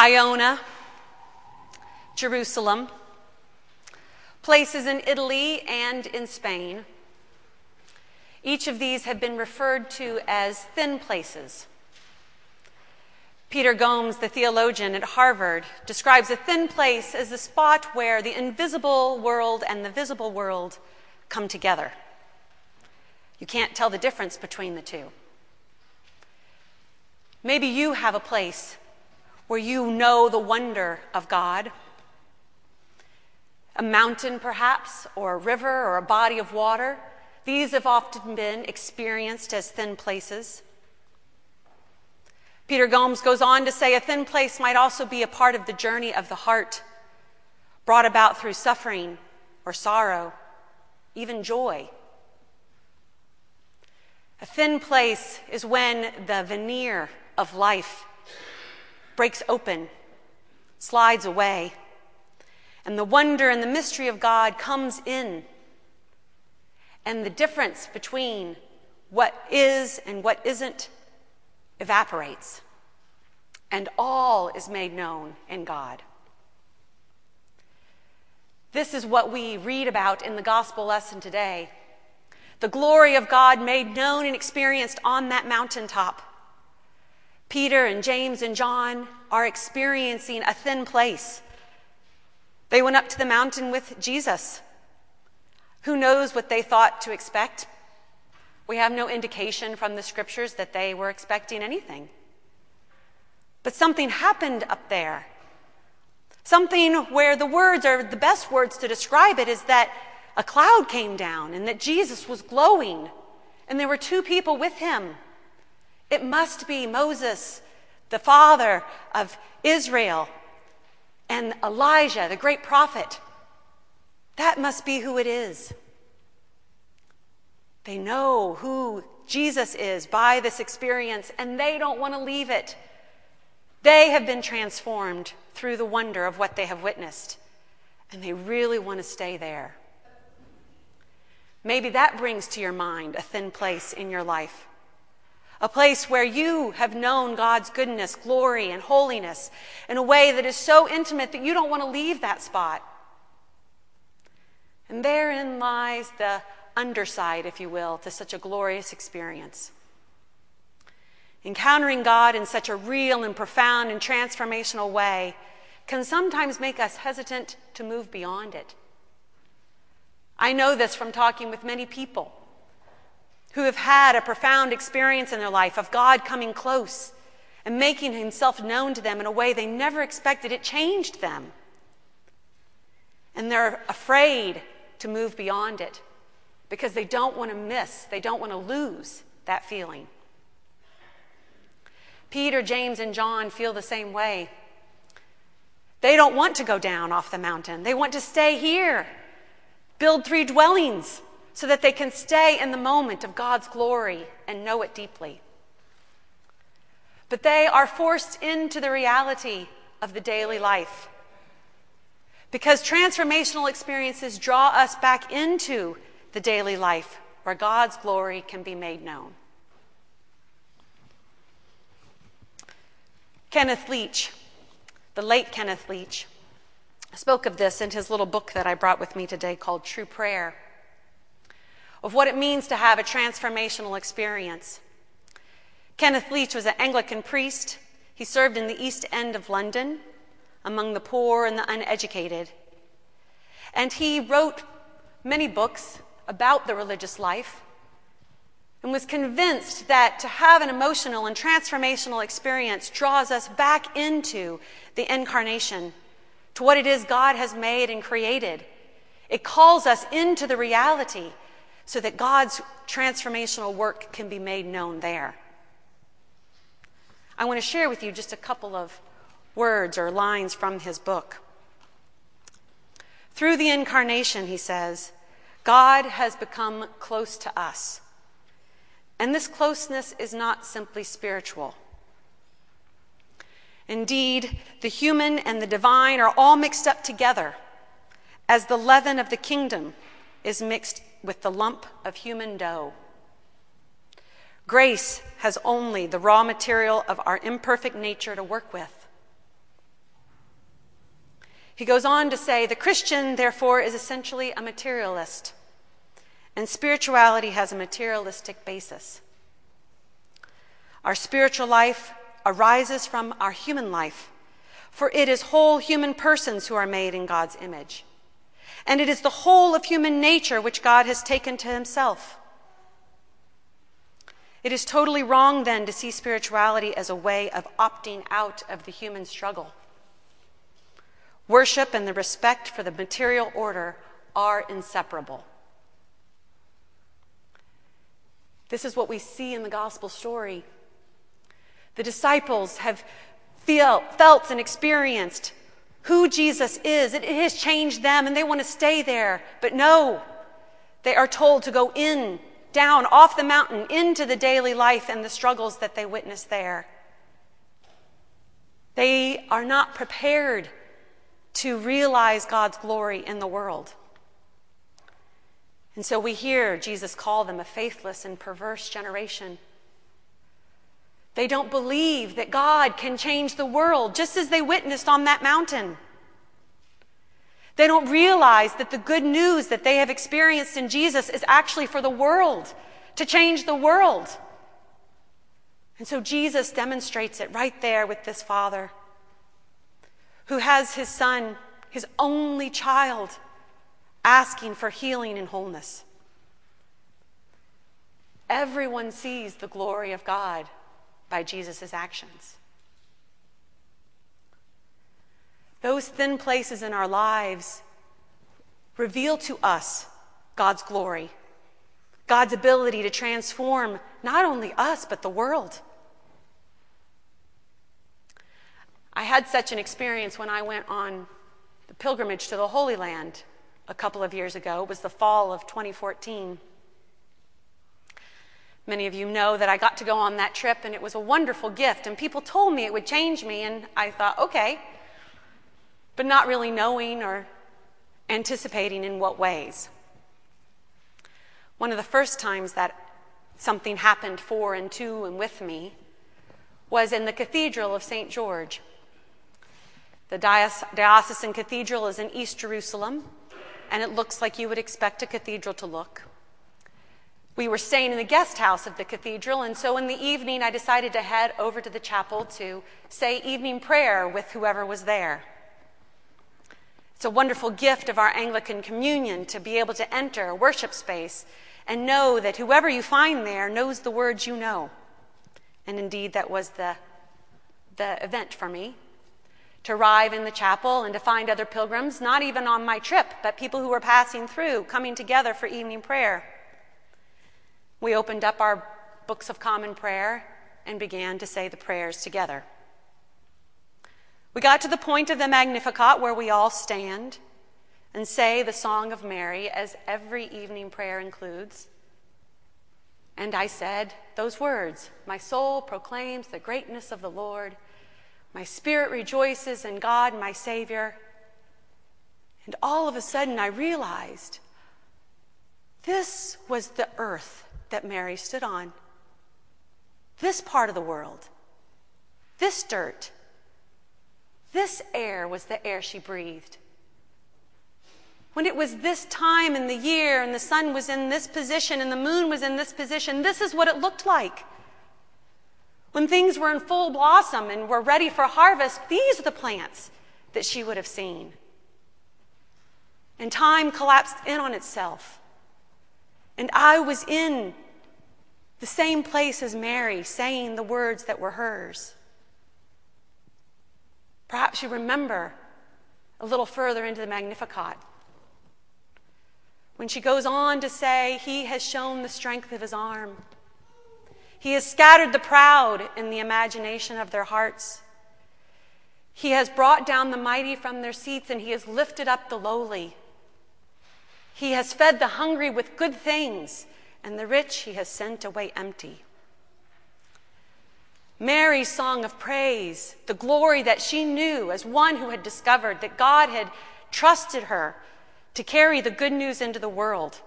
Iona, Jerusalem, places in Italy and in Spain. Each of these have been referred to as thin places. Peter Gomes, the theologian at Harvard, describes a thin place as the spot where the invisible world and the visible world come together. You can't tell the difference between the two. Maybe you have a place where you know the wonder of God. A mountain, perhaps, or a river, or a body of water. These have often been experienced as thin places. Peter Gomes goes on to say a thin place might also be a part of the journey of the heart, brought about through suffering or sorrow, even joy. A thin place is when the veneer of life breaks open, slides away, and the wonder and the mystery of God comes in. And the difference between what is and what isn't evaporates, and all is made known in God. This is what we read about in the gospel lesson today. The glory of God made known and experienced on that mountaintop. Peter and James and John are experiencing a thin place. They went up to the mountain with Jesus. Who knows what they thought to expect? We have no indication from the scriptures that they were expecting anything. But something happened up there. Something where the words are the best words to describe it is that a cloud came down and that Jesus was glowing and there were two people with him. It must be Moses, the father of Israel, and Elijah, the great prophet. That must be who it is. They know who Jesus is by this experience, and they don't want to leave it. They have been transformed through the wonder of what they have witnessed, and they really want to stay there. Maybe that brings to your mind a thin place in your life. A place where you have known God's goodness, glory, and holiness in a way that is so intimate that you don't want to leave that spot. And therein lies the underside, if you will, to such a glorious experience. Encountering God in such a real and profound and transformational way can sometimes make us hesitant to move beyond it. I know this from talking with many people who have had a profound experience in their life of God coming close and making himself known to them in a way they never expected. It changed them. And they're afraid to move beyond it because they don't want to miss, they don't want to lose that feeling. Peter, James, and John feel the same way. They don't want to go down off the mountain, they want to stay here, build three dwellings so that they can stay in the moment of God's glory and know it deeply. But they are forced into the reality of the daily life. Because transformational experiences draw us back into the daily life where God's glory can be made known. Kenneth Leech, the late Kenneth Leech, spoke of this in his little book that I brought with me today called True Prayer, of what it means to have a transformational experience. Kenneth Leech was an Anglican priest. He served in the East End of London among the poor and the uneducated. And he wrote many books about the religious life and was convinced that to have an emotional and transformational experience draws us back into the incarnation, to what it is God has made and created. It calls us into the reality so that God's transformational work can be made known there. I want to share with you just a couple of words or lines from his book. Through the incarnation, he says, God has become close to us. And this closeness is not simply spiritual. Indeed, the human and the divine are all mixed up together as the leaven of the kingdom is mixed with the lump of human dough. Grace has only the raw material of our imperfect nature to work with. He goes on to say the Christian, therefore, is essentially a materialist, and spirituality has a materialistic basis. Our spiritual life arises from our human life, for it is whole human persons who are made in God's image. And it is the whole of human nature which God has taken to himself. It is totally wrong then to see spirituality as a way of opting out of the human struggle. Worship and the respect for the material order are inseparable. This is what we see in the gospel story. The disciples have feel, felt and experienced who Jesus is. It has changed them and they want to stay there. But no, they are told to go in, down, off the mountain, into the daily life and the struggles that they witness there. They are not prepared to realize God's glory in the world. And so we hear Jesus call them a faithless and perverse generation. They don't believe that God can change the world, just as they witnessed on that mountain. They don't realize that the good news that they have experienced in Jesus is actually for the world, to change the world. And so Jesus demonstrates it right there with this father who has his son, his only child, asking for healing and wholeness. Everyone sees the glory of God by Jesus' actions. Those thin places in our lives reveal to us God's glory, God's ability to transform not only us, but the world. I had such an experience when I went on the pilgrimage to the Holy Land a couple of years ago. It was the fall of 2014. Many of you know that I got to go on that trip and it was a wonderful gift, and people told me it would change me, and I thought, okay, but not really knowing or anticipating in what ways. One of the first times that something happened for and to and with me was in the Cathedral of St. George. The diocesan cathedral is in East Jerusalem, and it looks like you would expect a cathedral to look. We were staying in the guest house of the cathedral, and so in the evening I decided to head over to the chapel to say evening prayer with whoever was there. It's a wonderful gift of our Anglican communion to be able to enter a worship space and know that whoever you find there knows the words you know. And indeed, that was the, the event for me to arrive in the chapel and to find other pilgrims, not even on my trip, but people who were passing through, coming together for evening prayer. We opened up our books of common prayer and began to say the prayers together. We got to the point of the Magnificat where we all stand and say the Song of Mary, as every evening prayer includes. And I said those words My soul proclaims the greatness of the Lord. My spirit rejoices in God, my Savior. And all of a sudden, I realized this was the earth that Mary stood on. This part of the world, this dirt, this air was the air she breathed. When it was this time in the year and the sun was in this position and the moon was in this position, this is what it looked like. When things were in full blossom and were ready for harvest, these are the plants that she would have seen. And time collapsed in on itself. And I was in the same place as Mary, saying the words that were hers. Perhaps you remember a little further into the Magnificat when she goes on to say, He has shown the strength of His arm. He has scattered the proud in the imagination of their hearts. He has brought down the mighty from their seats, and He has lifted up the lowly. He has fed the hungry with good things, and the rich he has sent away empty. Mary's song of praise, the glory that she knew as one who had discovered that God had trusted her to carry the good news into the world.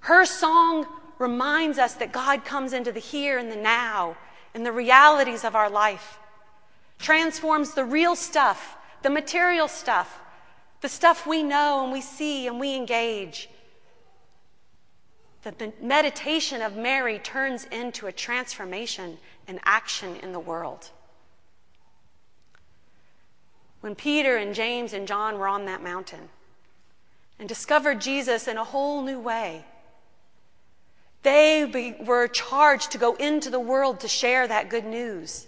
Her song reminds us that God comes into the here and the now and the realities of our life, transforms the real stuff, the material stuff, the stuff we know and we see and we engage. The meditation of Mary turns into a transformation and action in the world. When Peter and James and John were on that mountain and discovered Jesus in a whole new way, they be, were charged to go into the world to share that good news.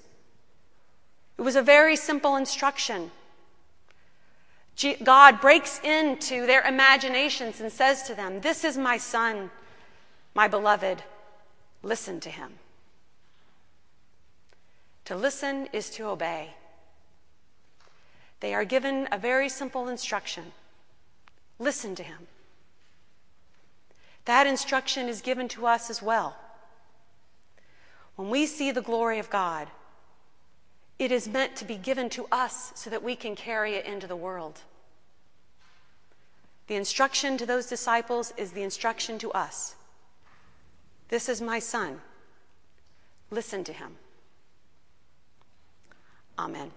It was a very simple instruction. God breaks into their imaginations and says to them, This is my son, my beloved. Listen to him. To listen is to obey. They are given a very simple instruction listen to him. That instruction is given to us as well. When we see the glory of God, it is meant to be given to us so that we can carry it into the world. The instruction to those disciples is the instruction to us. This is my son. Listen to him. Amen.